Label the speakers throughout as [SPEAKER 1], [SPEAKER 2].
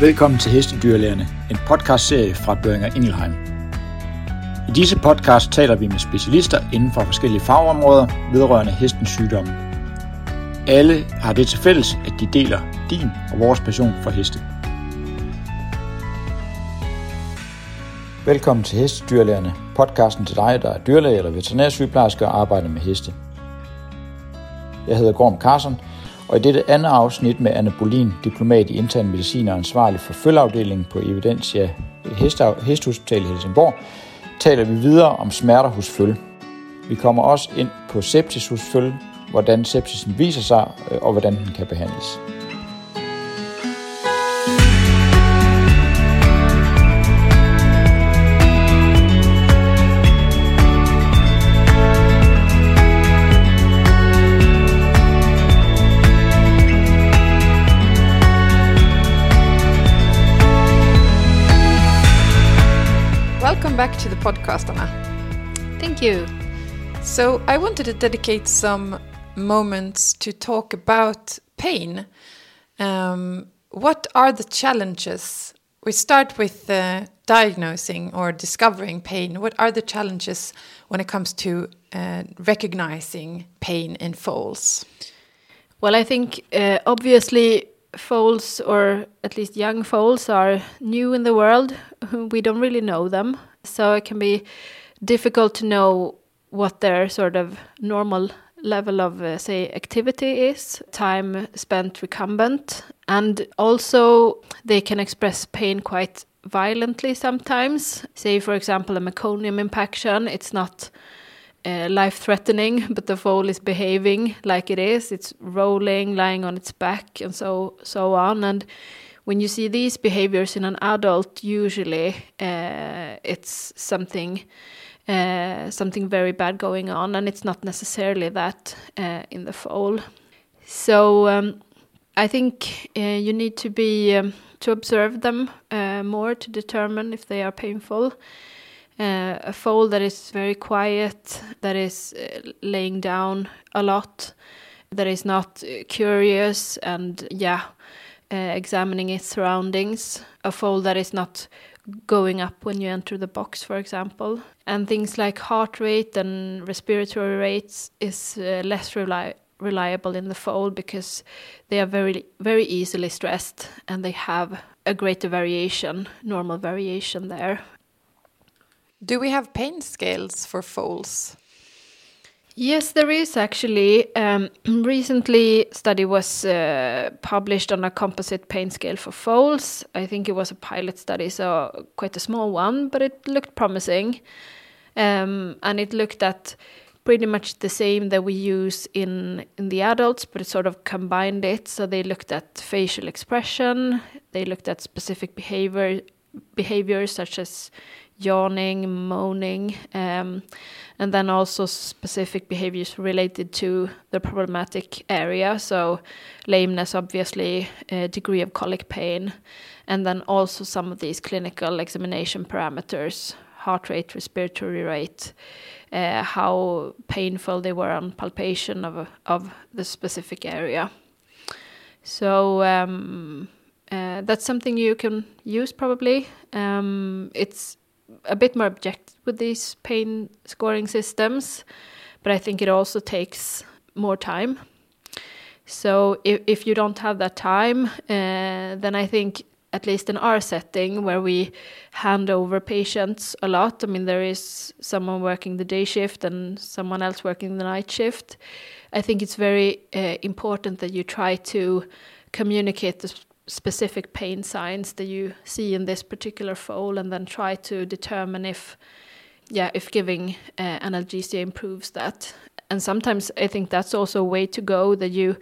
[SPEAKER 1] Velkommen til Hestedyrlægerne, en podcastserie fra Børinger Ingelheim. I disse podcast taler vi med specialister inden for forskellige fagområder vedrørende hestens sygdomme. Alle har det til fælles, at de deler din og vores passion for heste. Velkommen til Hestedyrlægerne, podcasten til dig, der er dyrlæge eller veterinærsygeplejerske og arbejder med heste. Jeg hedder Gorm Carson, og i dette andet afsnit med Anna Bolin, diplomat i intern medicin og ansvarlig for følgeafdelingen på Evidensia Hesthospital i Helsingborg, taler vi videre om smerter hos føl. Vi kommer også ind på sepsis hos føl, hvordan sepsisen viser sig øh, og hvordan den kan behandles.
[SPEAKER 2] Back to the podcast, Anna.
[SPEAKER 3] Thank you.
[SPEAKER 2] So, I wanted to dedicate some moments to talk about pain. Um, what are the challenges? We start with uh, diagnosing or discovering pain. What are the challenges when it comes to uh, recognizing pain in foals?
[SPEAKER 3] Well, I think uh, obviously foals, or at least young foals, are new in the world. We don't really know them. So it can be difficult to know what their sort of normal level of, uh, say, activity is, time spent recumbent, and also they can express pain quite violently sometimes. Say, for example, a meconium impaction, it's not uh, life threatening, but the foal is behaving like it is. It's rolling, lying on its back, and so so on. And when you see these behaviors in an adult, usually uh, it's something uh, something very bad going on, and it's not necessarily that uh, in the foal. So um, I think uh, you need to be um, to observe them uh, more to determine if they are painful. Uh, a foal that is very quiet, that is laying down a lot, that is not curious, and yeah uh, examining its surroundings, a foal that is not going up when you enter the box, for example. And things like heart rate and respiratory rates is uh, less reli reliable in the foal because they are very, very easily stressed and they have a greater variation, normal variation there.
[SPEAKER 2] Do we have pain scales for foals?
[SPEAKER 3] Yes, there is actually. Um, recently, study was uh, published on a composite pain scale for foals. I think it was a pilot study, so quite a small one, but it looked promising. Um, and it looked at pretty much the same that we use in in the adults, but it sort of combined it. So they looked at facial expression, they looked at specific behavior behaviors such as yawning, moaning, um, and then also specific behaviors related to the problematic area. So, lameness, obviously, a degree of colic pain, and then also some of these clinical examination parameters heart rate, respiratory rate, uh, how painful they were on palpation of, of the specific area. So, um, uh, that's something you can use probably. Um, it's a bit more objective with these pain scoring systems, but I think it also takes more time. So if if you don't have that time, uh, then I think at least in our setting where we hand over patients a lot. I mean, there is someone working the day shift and someone else working the night shift. I think it's very uh, important that you try to communicate the specific pain signs that you see in this particular foal and then try to determine if yeah if giving uh, analgesia improves that. And sometimes i think that's also a way to go that you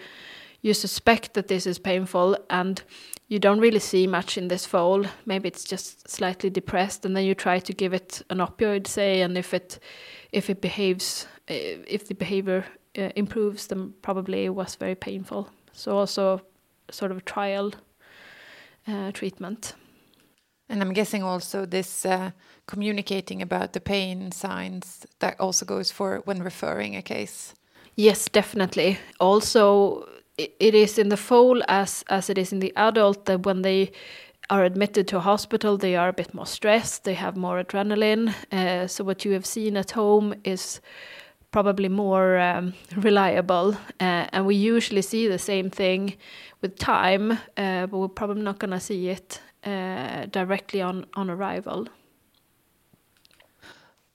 [SPEAKER 3] you suspect that this is painful and you don't really see much in this foal. Maybe it's just slightly depressed and then you try to give it an opioid say and if it if it behaves uh, if the behavior uh, improves then probably it was very painful. So also sort of trial treatment.
[SPEAKER 2] And I'm guessing also this uh, communicating about the pain signs that also goes for when referring a case.
[SPEAKER 3] Yes, definitely. Also, it is in the foal as as it is in the adult that when they are admitted to a hospital, they are a bit more stressed, they have more adrenaline. Uh, so, what you have seen at home is probably more um, reliable. Uh, and we usually see the same thing with time, uh, but we're probably not going to see it uh, directly on, on arrival.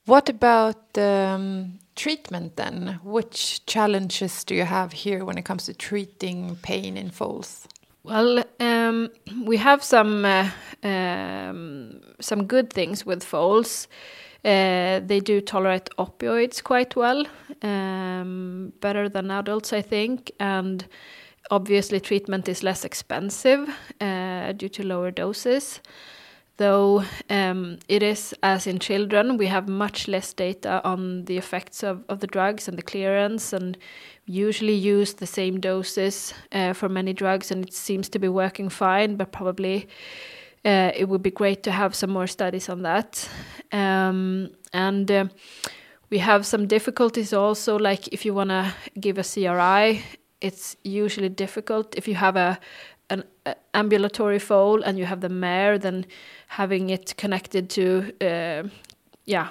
[SPEAKER 2] What about um, treatment then? Which challenges do you have here when it comes to treating pain in foals?
[SPEAKER 3] Well, um, we have some uh, um, some good things with foals. Uh, they do tolerate opioids quite well, um, better than adults, I think, and obviously treatment is less expensive uh, due to lower doses. Though um, it is, as in children, we have much less data on the effects of, of the drugs and the clearance, and usually use the same doses uh, for many drugs, and it seems to be working fine, but probably uh, it would be great to have some more studies on that. Um, and uh, we have some difficulties also, like if you want to give a CRI, it's usually difficult. If you have a an ambulatory foal and you have the mare, then having it connected to uh, yeah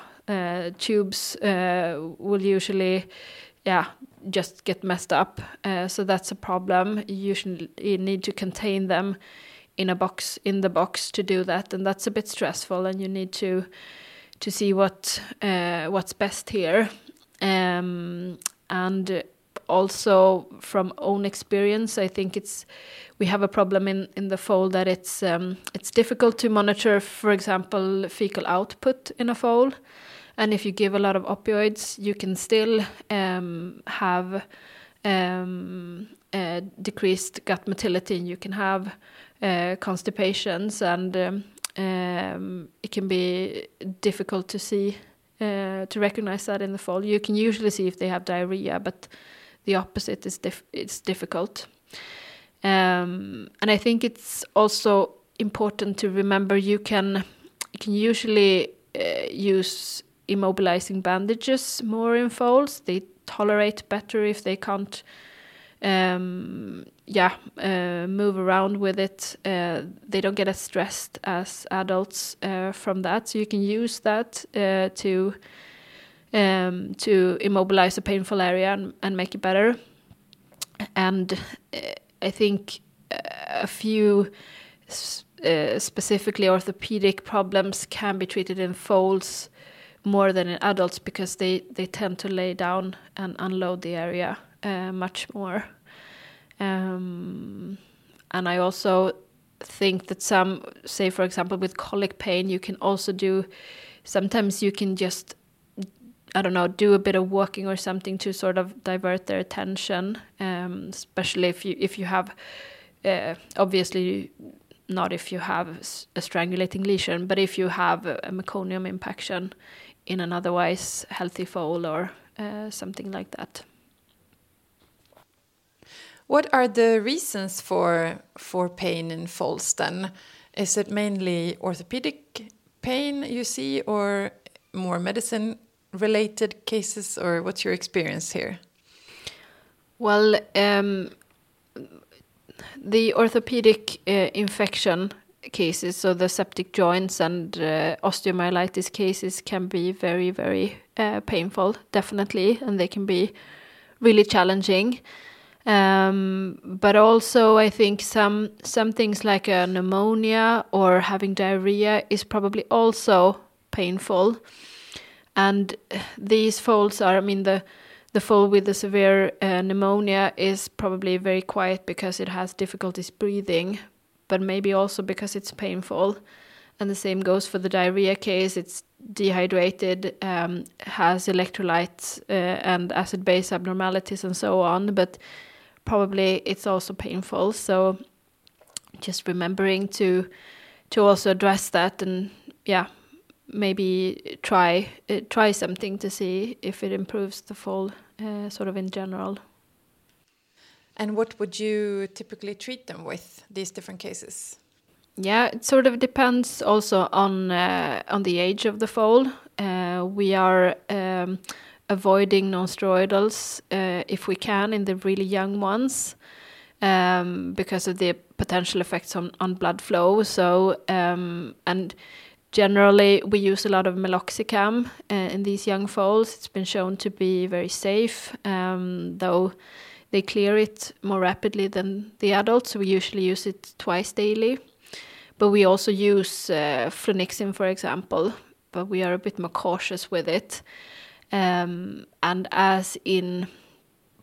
[SPEAKER 3] tubes will usually yeah just get messed up. So that's a problem. You usually need to contain them in a box in the box to do that, and that's a bit stressful. And you need to to see what uh, what's best here. Um, and also from own experience, I think it's we have a problem in, in the foal that it's um, it's difficult to monitor, for example, fecal output in a foal. And if you give a lot of opioids, you can still um, have um, decreased gut motility, and you can have uh, constipations, and um, um, it can be difficult to see uh, to recognize that in the foal. You can usually see if they have diarrhea, but the opposite is dif it's difficult. Um, and I think it's also important to remember you can you can usually uh, use immobilizing bandages more in foals. They tolerate better if they can't um, yeah uh, move around with it. Uh, they don't get as stressed as adults uh, from that. So you can use that uh, to um, to immobilize a painful area and, and make it better. And uh, I think a few uh, specifically orthopedic problems can be treated in foals more than in adults because they, they tend to lay down and unload the area uh, much more. Um, and I also think that some, say for example, with colic pain, you can also do. Sometimes you can just I don't know, do a bit of walking or something to sort of divert their attention, um, especially if you if you have, uh, obviously, not if you have a strangulating lesion, but if you have a meconium impaction in an otherwise healthy foal or uh, something like that.
[SPEAKER 2] What are the reasons for for pain in foals then? Is it mainly orthopedic pain you see, or more medicine related cases, or what's your experience here?
[SPEAKER 3] Well, um, the orthopedic uh, infection cases, so the septic joints and uh, osteomyelitis cases, can be very, very uh, painful, definitely, and they can be really challenging. Um, but also, I think some some things like a pneumonia or having diarrhea is probably also painful. And these foals are i mean the the foal with the severe uh, pneumonia is probably very quiet because it has difficulties breathing but maybe also because it's painful. And the same goes for the diarrhea case. It's dehydrated um, has electrolytes uh, and acid base abnormalities and so on. But probably it's also painful so just remembering to to also address that and yeah maybe try uh, try something to see if it improves the foal uh, sort of in general.
[SPEAKER 2] And what would you typically treat them with these different cases?
[SPEAKER 3] Yeah, it sort of depends also on uh, on the age of the foal. Uh, we are um, avoiding non-steroidals uh, if we can in the really young ones. um, because of the potential effects on, on blood flow. So, um, and generally, we use a lot of meloxicam uh, in these young foals. It's been shown to be very safe, um, though they clear it more rapidly than the adults. So we usually use it twice daily. But we also use uh, flunixin, for example, but we are a bit more cautious with it. Um, and as in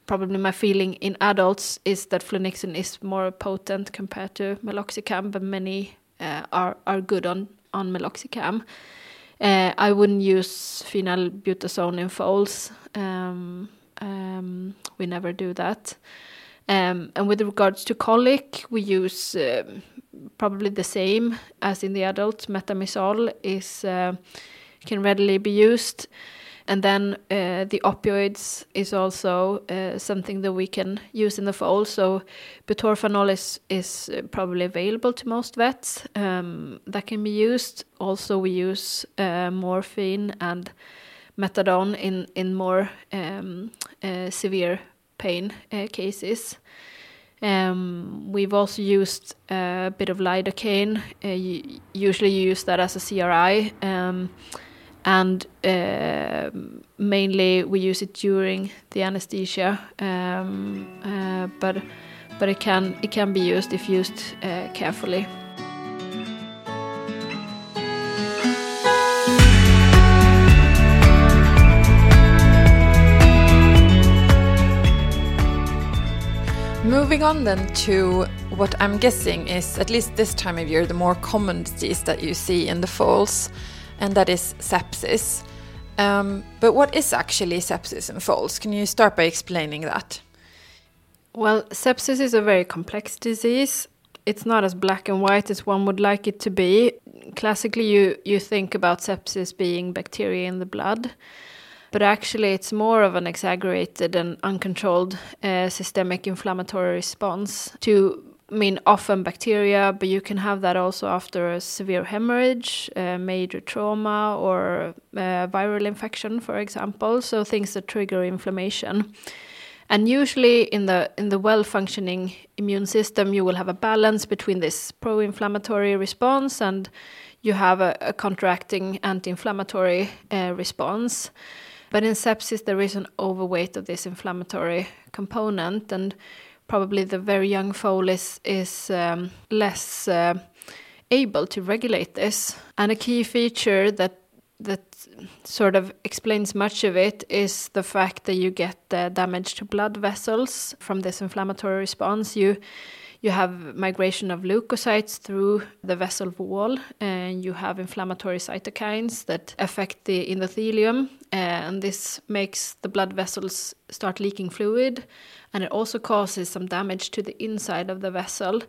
[SPEAKER 3] probably my feeling in adults is that flunixin is more potent compared to meloxicam, but many uh, are are good on on meloxicam. Uh, I wouldn't use phenylbutazone in foals. Um, um, we never do that. Um, and with regards to colic, we use um, probably the same as in the adults. Metamizole is uh, can readily be used, and then uh, the opioids is also uh, something that we can use in the foal. So butorphanol is is uh, probably available to most vets. Um, that can be used. Also, we use uh, morphine and methadone in in more um, uh, severe pain uh, cases. Um, we've also used a bit of lidocaine. Usually, you use that as a CRI, um, and uh, mainly we use it during the anesthesia. Um, uh, but but it can it can be used if used uh, carefully.
[SPEAKER 2] Moving on then to what I'm guessing is, at least this time of year, the more common disease that you see in the foals, and that is sepsis. Um, but what is actually sepsis and foals? Can you start by explaining that?
[SPEAKER 3] Well, sepsis is a very complex disease. It's not as black and white as one would like it to be. Classically, you, you think about sepsis being bacteria in the blood but actually it's more of an exaggerated and uncontrolled uh, systemic inflammatory response to I mean, often bacteria, but you can have that also after a severe hemorrhage, a major trauma, or a viral infection, for example. So things that trigger inflammation. And usually, in the in the well-functioning immune system, you will have a balance between this pro-inflammatory response and you have a, a contracting anti-inflammatory uh, response. But in sepsis, there is an overweight of this inflammatory component, and probably the very young foal is, is um, less uh, able to regulate this. And a key feature that that sort of explains much of it is the fact that you get uh, damage to blood vessels from this inflammatory response. You you have migration of leukocytes through the vessel wall, and you have inflammatory cytokines that affect the endothelium, and this makes the blood vessels start leaking fluid, and it also causes some damage to the inside of the vessel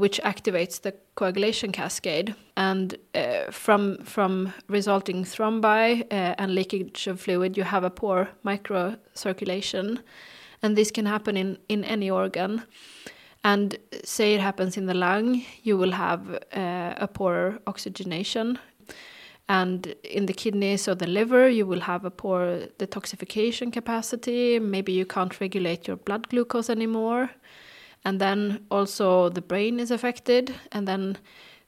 [SPEAKER 3] which activates the coagulation cascade. And uh, from from resulting thrombi uh, and leakage of fluid, you have a poor microcirculation, and this can happen in in any organ. And say it happens in the lung, you will have uh, a poorer oxygenation. And in the kidneys or the liver, you will have a poor detoxification capacity. Maybe you can't regulate your blood glucose anymore. And then also the brain is affected. And then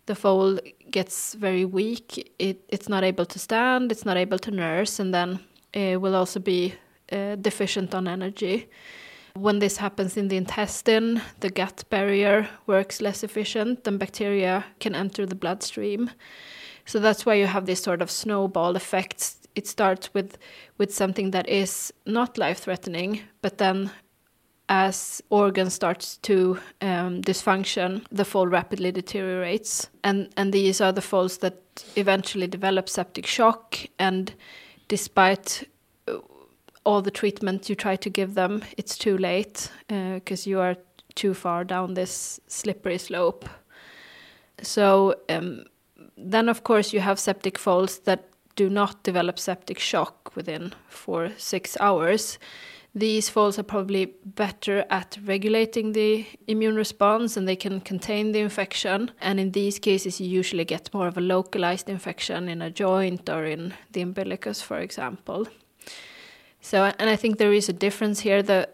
[SPEAKER 3] the foal gets very weak. It, it's not able to stand, it's not able to nurse, and then it will also be uh, deficient on energy. When this happens in the intestine, the gut barrier works less efficient and bacteria can enter the bloodstream. So that's why you have this sort of snowball effect. It starts with with something that is not life threatening, but then as organ starts to um, dysfunction, the foal rapidly deteriorates, and and these are the foals that eventually develop septic shock. And despite all the treatment you try to give them, it's too late because uh, you are too far down this slippery slope. So um, then, of course, you have septic foals that do not develop septic shock within four six hours. These foals are probably better at regulating the immune response and they can contain the infection. And in these cases, you usually get more of a localized infection in a joint or in the umbilicus, for example. So, and I think there is a difference here. The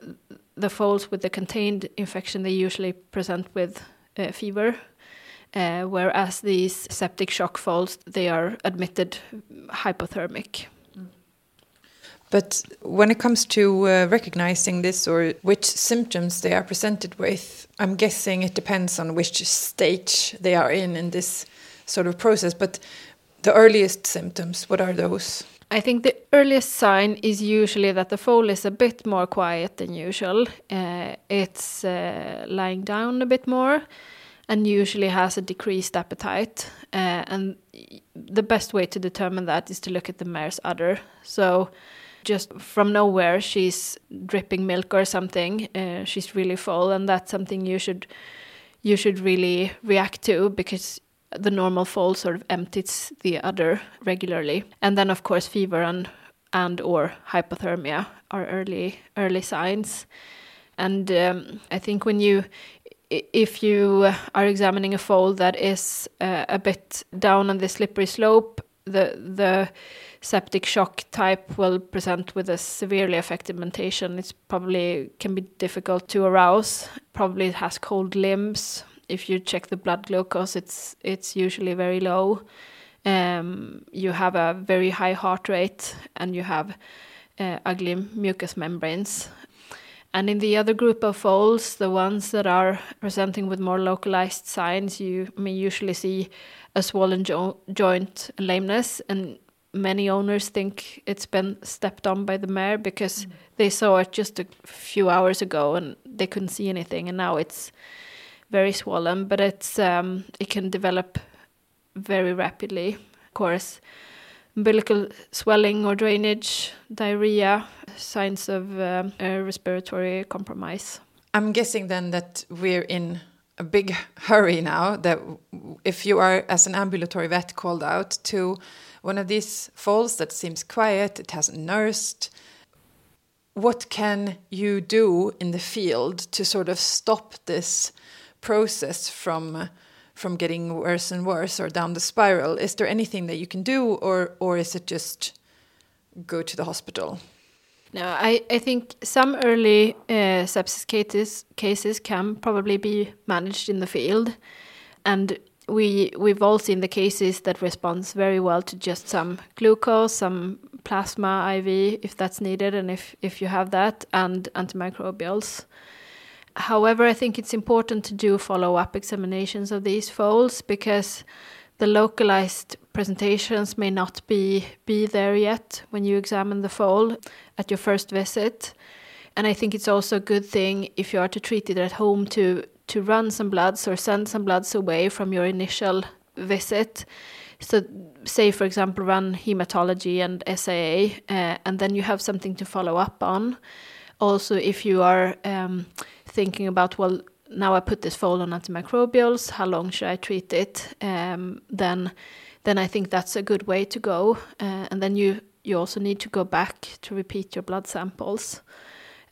[SPEAKER 3] the foals with the contained infection, they usually present with uh, fever. Uh, whereas these septic shock foals, they are admitted hypothermic.
[SPEAKER 2] But when it comes to uh, recognizing this or which symptoms they are presented with, I'm guessing it depends on which stage they are in in this sort of process. But the earliest symptoms, what are those?
[SPEAKER 3] I think the earliest sign is usually that the foal is a bit more quiet than usual. Uh, it's uh, lying down a bit more and usually has a decreased appetite. Uh, and the best way to determine that is to look at the mare's udder. So just from nowhere she's dripping milk or something uh, she's really full and that's something you should you should really react to because the normal foal sort of empties the udder regularly and then of course fever and and or hypothermia are early early signs and um, i think when you if you are examining a foal that is uh, a bit down on the slippery slope the the septic shock type will present with a severely affected mentation. It's probably can be difficult to arouse. Probably it has cold limbs. If you check the blood glucose, it's it's usually very low. Um, you have a very high heart rate and you have uh, ugly mucous membranes. And in the other group of foals, the ones that are presenting with more localized signs, you may usually see a swollen jo joint lameness. And many owners think it's been stepped on by the mare because mm. they saw it just a few hours ago and they couldn't see anything. And now it's very swollen but it's um, it can develop very rapidly. Of course umbilical swelling or drainage diarrhea signs of um, respiratory compromise
[SPEAKER 2] i'm guessing then that we're in a big hurry now that if you are as an ambulatory vet called out to one of these foals that seems quiet, it hasn't nursed. What can you do in the field to sort of stop this process from from getting worse and worse or down the spiral? Is there anything that you can do, or or is it just go to the hospital?
[SPEAKER 3] No, I, I think some early uh, sepsis cases cases can probably be managed in the field, and we we've all seen the cases that responds very well to just some glucose, some plasma IV if that's needed, and if if you have that, and antimicrobials. However, I think it's important to do follow-up examinations of these foals because the localized presentations may not be be there yet when you examine the foal at your first visit. And I think it's also a good thing if you are to treat it at home to to run some bloods or send some bloods away from your initial visit. So, say for example, run hematology and SAA, uh, and then you have something to follow up on. Also, if you are um, thinking about, well, now I put this foal on antimicrobials, how long should I treat it? Um, then, then I think that's a good way to go. Uh, and then you you also need to go back to repeat your blood samples.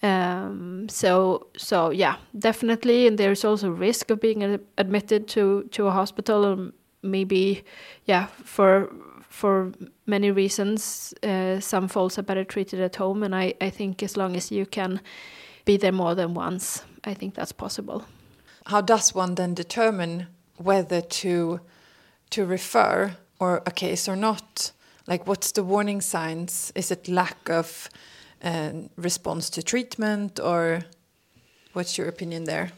[SPEAKER 3] Um, so so yeah, definitely, and there's also risk of being admitted to to a hospital, and maybe yeah for for many reasons. Uh, some foals are better treated at home, and I I think as long as you can be there more than once, I think that's possible.
[SPEAKER 2] How does one then determine whether to to refer or a case or not? Like, what's the warning signs? Is it lack of and response to treatment or what's your opinion there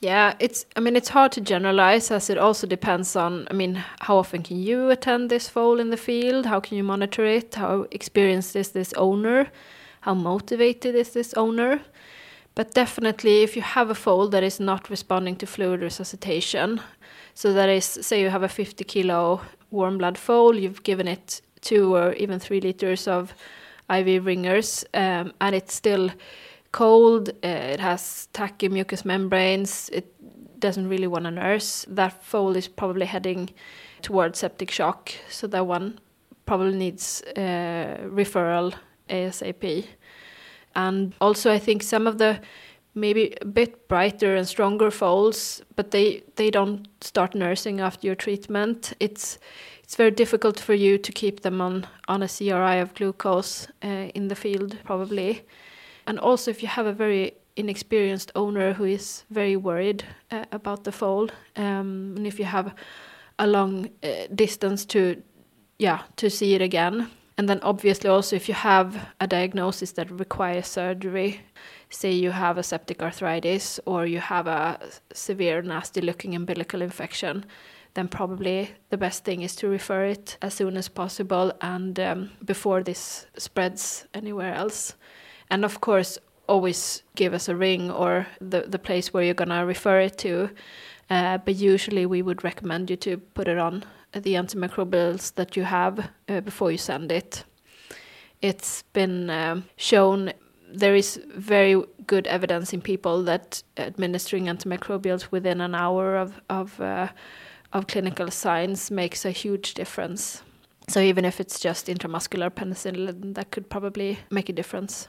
[SPEAKER 3] yeah it's i mean it's hard to generalize as it also depends on i mean how often can you attend this foal in the field how can you monitor it how experienced is this owner how motivated is this owner but definitely if you have a foal that is not responding to fluid resuscitation so that is say you have a 50 kilo warm blood foal you've given it two or even three liters of IV ringers, um, and it's still cold. Uh, it has tacky mucous membranes. It doesn't really want to nurse. That foal is probably heading towards septic shock, so that one probably needs uh, referral ASAP. And also, I think some of the maybe a bit brighter and stronger foals, but they they don't start nursing after your treatment. It's it's very difficult for you to keep them on on a CRI of glucose uh, in the field probably. And also, if you have a very inexperienced owner who is very worried uh, about the foal. Um, and if you have a long uh, distance to, yeah, to see it again, and then obviously also if you have a diagnosis that requires surgery, say you have a septic arthritis or you have a severe nasty looking umbilical infection, then probably the best thing is to refer it as soon as possible and um, before this spreads anywhere else. And of course, always give us a ring or the, the place where you're going to refer it to. Uh, but usually we would recommend you to put it on the antimicrobials that you have uh, before you send it. It's been um, shown there is very good evidence in people that administering antimicrobials within an hour of of, uh, of clinical signs makes a huge difference. So even if it's just intramuscular penicillin, that could probably make a difference.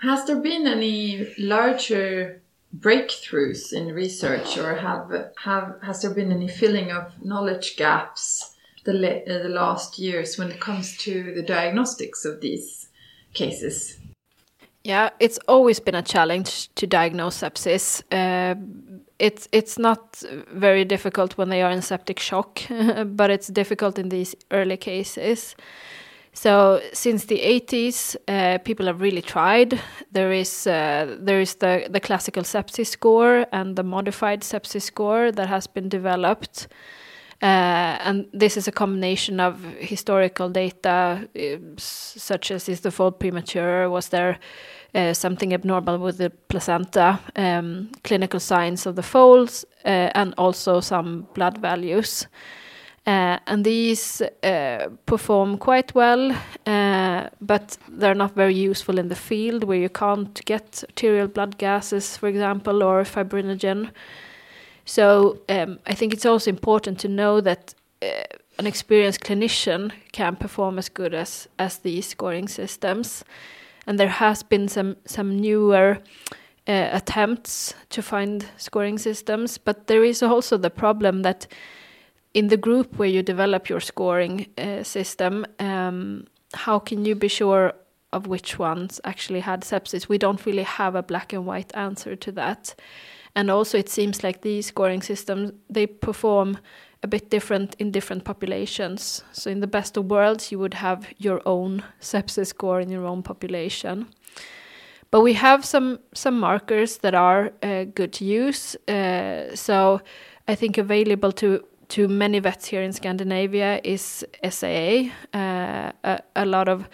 [SPEAKER 2] Has there been any larger breakthroughs in research, or have have has there been any filling of knowledge gaps the the last years when it comes to the diagnostics of these cases?
[SPEAKER 3] Yeah, it's always been a challenge to diagnose sepsis. Uh, it's it's not very difficult when they are in septic shock, but it's difficult in these early cases. So since the 80s, uh, people have really tried. There is uh, there is the the classical sepsis score and the modified sepsis score that has been developed. Uh, and this is a combination of historical data, uh, such as is the foal premature, was there uh, something abnormal with the placenta, um, clinical signs of the foals, uh, and also some blood values. Uh, and these uh, perform quite well, uh, but they're not very useful in the field where you can't get arterial blood gases, for example, or fibrinogen. So um, I think it's also important to know that uh, an experienced clinician can perform as good as as these scoring systems, and there has been some some newer. Uh, attempts to find scoring systems, but there is also the problem that in the group where you develop your scoring uh, system, um, how can you be sure of which ones actually had sepsis? We don't really have a black and white answer to that. And also, it seems like these scoring systems they perform a bit different in different populations. So, in the best of worlds, you would have your own sepsis score in your own population. But we have some some markers that are uh, good to use. Uh, so, I think available to to many vets here in Scandinavia is SAA. Uh, a, a, lot of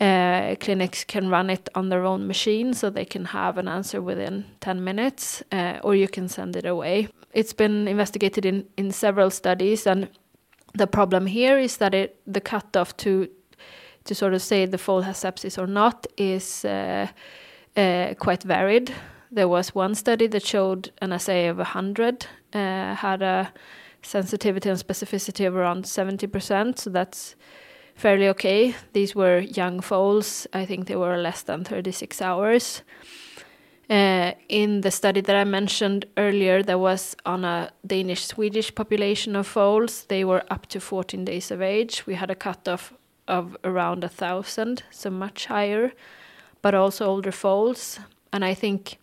[SPEAKER 3] uh, clinics can run it on their own machine, so they can have an answer within 10 minutes, uh, or you can send it away. It's been investigated in, in several studies, and the problem here is that it, the cutoff to to sort of say the foal has sepsis or not is uh, uh, quite varied. There was one study that showed an SA of 100, uh, had a sensitivity and specificity of around 70%, so that's fairly okay. These were young foals, I think they were less than 36 hours. Uh, in the study that I mentioned earlier, that was on a Danish Swedish population of foals. They were up to 14 days of age. We had a cutoff of around a thousand, so much higher, but also older foals. And I think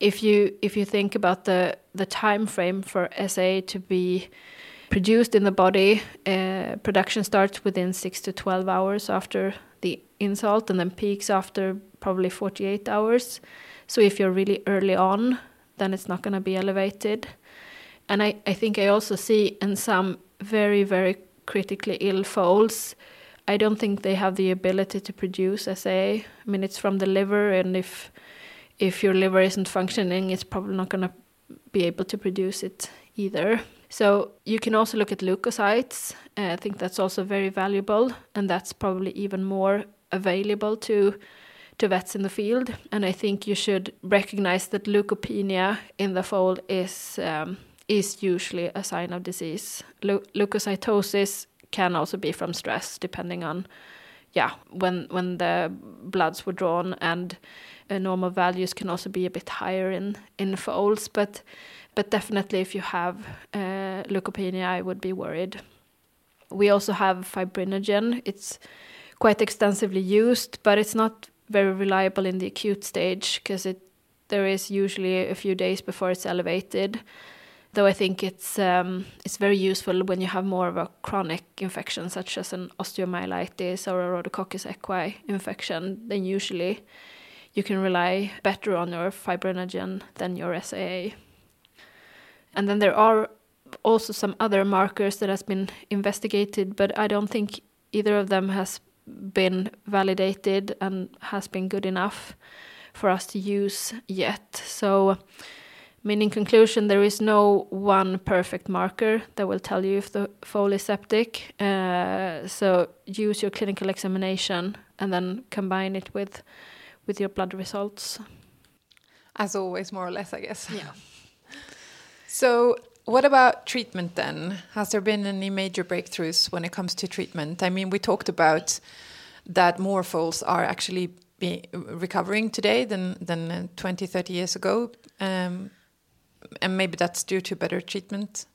[SPEAKER 3] if you if you think about the the time frame for SA to be produced in the body, uh, production starts within six to twelve hours after the insult, and then peaks after probably forty eight hours. So if you're really early on, then it's not going to be elevated. And I, I think I also see in some very very critically ill foals, I don't think they have the ability to produce SA. I mean, it's from the liver, and if if your liver isn't functioning, it's probably not going to be able to produce it either. So you can also look at leukocytes. Uh, I think that's also very valuable, and that's probably even more available to to vets in the field. And I think you should recognize that leukopenia in the foal is um, is usually a sign of disease. Leu leukocytosis can also be from stress, depending on yeah when when the bloods were drawn and uh, normal values can also be a bit higher in in foals, but but definitely if you have uh, leukopenia, I would be worried. We also have fibrinogen. It's quite extensively used, but it's not very reliable in the acute stage because it there is usually a few days before it's elevated. Though I think it's um, it's very useful when you have more of a chronic infection, such as an osteomyelitis or a Rhodococcus equi infection, then usually you can rely better on your fibrinogen than your SAA. And then there are also some other markers that has been investigated, but I don't think either of them has been validated and has been good enough for us to use yet. So, meaning conclusion, there is no one perfect marker that will tell you if the foal is septic. Uh, so use your clinical examination and then combine it with with your blood results.
[SPEAKER 2] As always, more or less, I guess.
[SPEAKER 3] Yeah.
[SPEAKER 2] So, what about treatment then? Has there been any major breakthroughs when it comes to treatment? I mean, we talked about that more foals are actually be recovering today than than uh, 20 30 years ago um, and maybe that's due to better treatment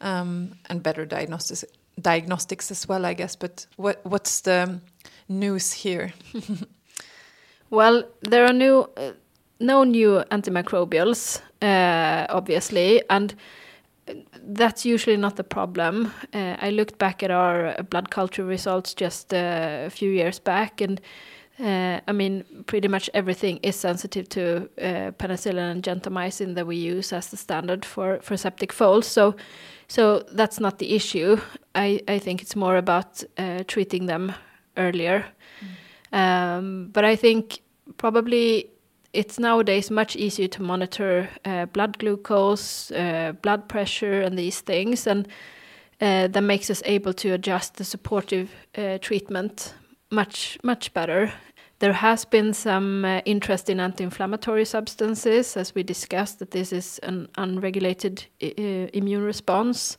[SPEAKER 2] um, and better diagnostics diagnostics as well i guess but what what's the news here
[SPEAKER 3] well there are new uh, no new antimicrobials uh, obviously and that's usually not the problem. Uh, I looked back at our blood culture results just uh, a few years back, and uh, I mean, pretty much everything is sensitive to uh, penicillin and gentamicin that we use as the standard for, for septic foals. So, so that's not the issue. I, I think it's more about uh, treating them earlier. Mm. Um, but I think probably it's nowadays much easier to monitor uh, blood glucose, uh, blood pressure, and these things, and uh, that makes us able to adjust the supportive uh, treatment much much better. There has been some uh, interest in anti-inflammatory substances, as we discussed, that this is an unregulated immune response.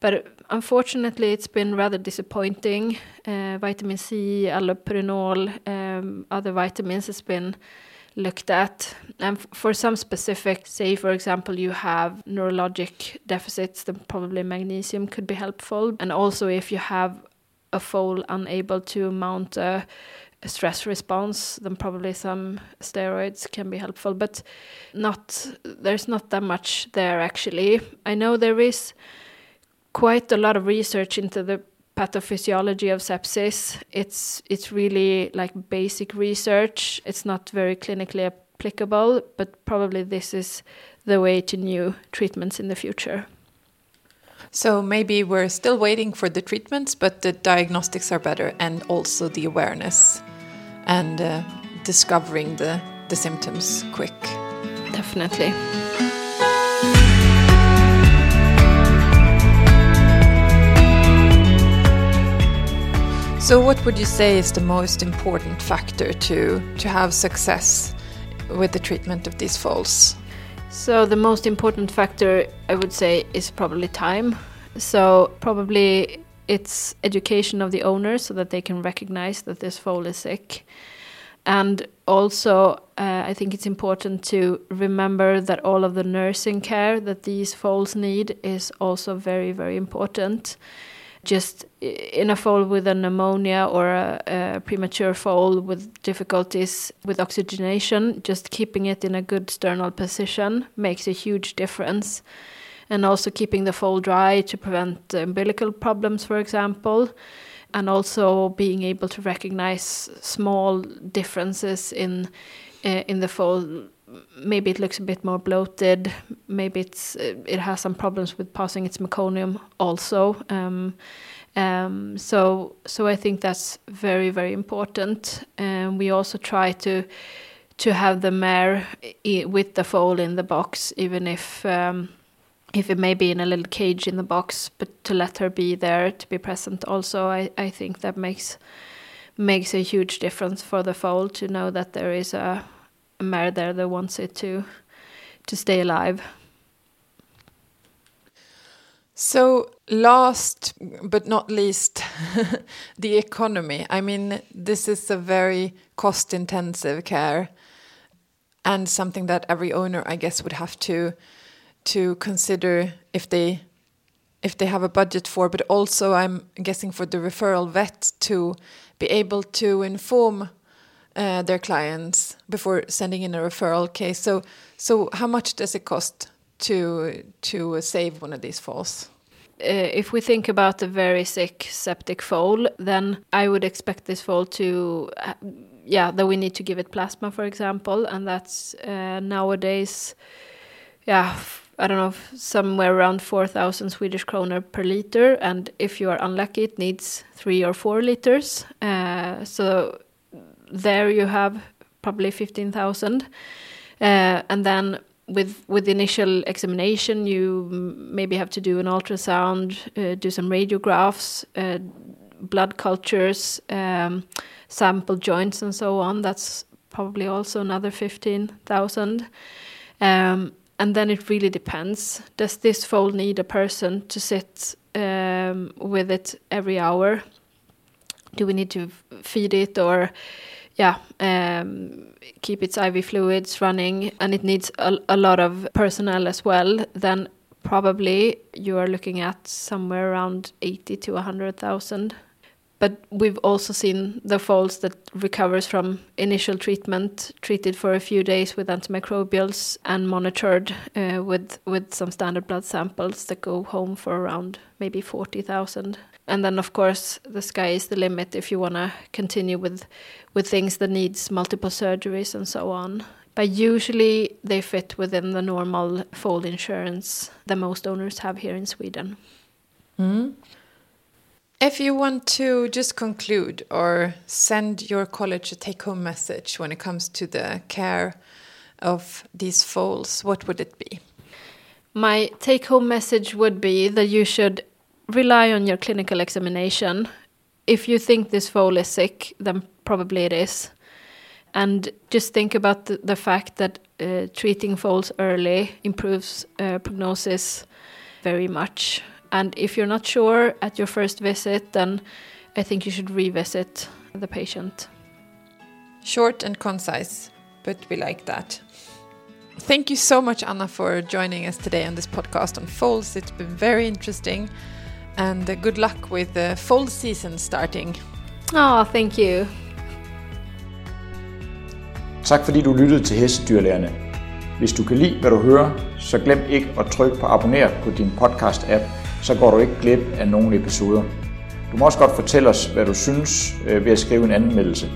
[SPEAKER 3] But unfortunately, it's been rather disappointing. Uh, vitamin C, allopurinol, um, other vitamins has been looked at. And for some specific, say for example, you have neurologic deficits, then probably magnesium could be helpful. And also, if you have a foal unable to mount a stress response, then probably some steroids can be helpful. But not there's not that much there actually. I know there is quite a lot of research into the pathophysiology of sepsis. It's it's really like basic research. It's not very clinically applicable, but probably this is the way to new treatments in the future.
[SPEAKER 2] So maybe we're still waiting for the treatments, but the diagnostics are better, and also the awareness and uh, discovering the the symptoms quick.
[SPEAKER 3] Definitely.
[SPEAKER 2] So, what would you say is the most important factor to to have success with the treatment of these foals?
[SPEAKER 3] So, the most important factor I would say is probably time. So, probably it's education of the owners so that they can recognize that this foal is sick. And also, uh, I think it's important to remember that all of the nursing care that these foals need is also very, very important just in a foal with a pneumonia or a, a, premature foal with difficulties with oxygenation, just keeping it in a good sternal position makes a huge difference. And also keeping the foal dry to prevent umbilical problems, for example, and also being able to recognize small differences in uh, in the foal maybe it looks a bit more bloated. Maybe it's it has some problems with passing its meconium also. Um, um, so so I think that's very very important. And we also try to to have the mare with the foal in the box, even if. Um, if it may be in a little cage in the box, but to let her be there to be present also, I, I think that makes makes a huge difference for the foal to know that there is a a there that wants it to to stay alive.
[SPEAKER 2] So, last but not least, the economy. I mean, this is a very cost intensive care and something that every owner, I guess, would have to to consider if they if they have a budget for, but also I'm guessing for the referral vet to be able to inform uh, their clients before sending in a referral case. So, so how much does it cost to to save one of these foals?
[SPEAKER 3] Uh, if we think about a very sick septic foal, then I would expect this foal to, uh, yeah, that we need to give it plasma, for example, and that's uh, nowadays, yeah, I don't know, somewhere around 4,000 Swedish kroner per liter. And if you are unlucky, it needs three or four liters. Uh, so there you have probably 15,000. Uh, and then with with initial examination, you maybe have to do an ultrasound, uh, do some radiographs, uh, blood cultures, um, sample joints, and so on. That's probably also another fifteen thousand. Um, and then it really depends. Does this foal need a person to sit um, with it every hour? Do we need to feed it or, yeah, um, keep its IV fluids running? And it needs a, a lot of personnel as well. Then probably you are looking at somewhere around eighty to a hundred thousand but we've also seen the foals that recovers from initial treatment, treated for a few days with antimicrobials and monitored uh, with with some standard blood samples that go home for around maybe forty thousand. And then, of course, the sky is the limit if you want to continue with with things that needs multiple surgeries and so on. But usually they fit within the normal foal insurance that most owners have here in Sweden.
[SPEAKER 2] Mm. If you want to just conclude or send your college a take home message when it comes to the care of these foals, what would it be?
[SPEAKER 3] My take home message would be that you should rely on your clinical examination. If you think this foal is sick, then probably it is. And just think about the, the fact that uh, treating foals early improves uh, prognosis very much. And if you're not sure at your first visit, then I think you should revisit the patient.
[SPEAKER 2] Short and concise, but we like that. Thank you so much, Anna, for joining us today on this podcast on foals. It's been very interesting. And good luck with the foal season starting.
[SPEAKER 3] Oh, thank you.
[SPEAKER 1] Tak fordi du lyttede til Hestedyrlærerne. Hvis du kan lide, hvad du hører, så glem ikke at trykke på abonner på din podcast-app, så går du ikke glip af nogle episoder. Du må også godt fortælle os, hvad du synes øh, ved at skrive en anmeldelse.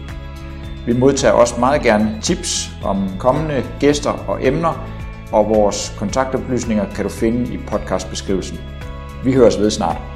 [SPEAKER 1] Vi modtager også meget gerne tips om kommende gæster og emner, og vores kontaktoplysninger kan du finde i podcastbeskrivelsen. Vi høres ved snart.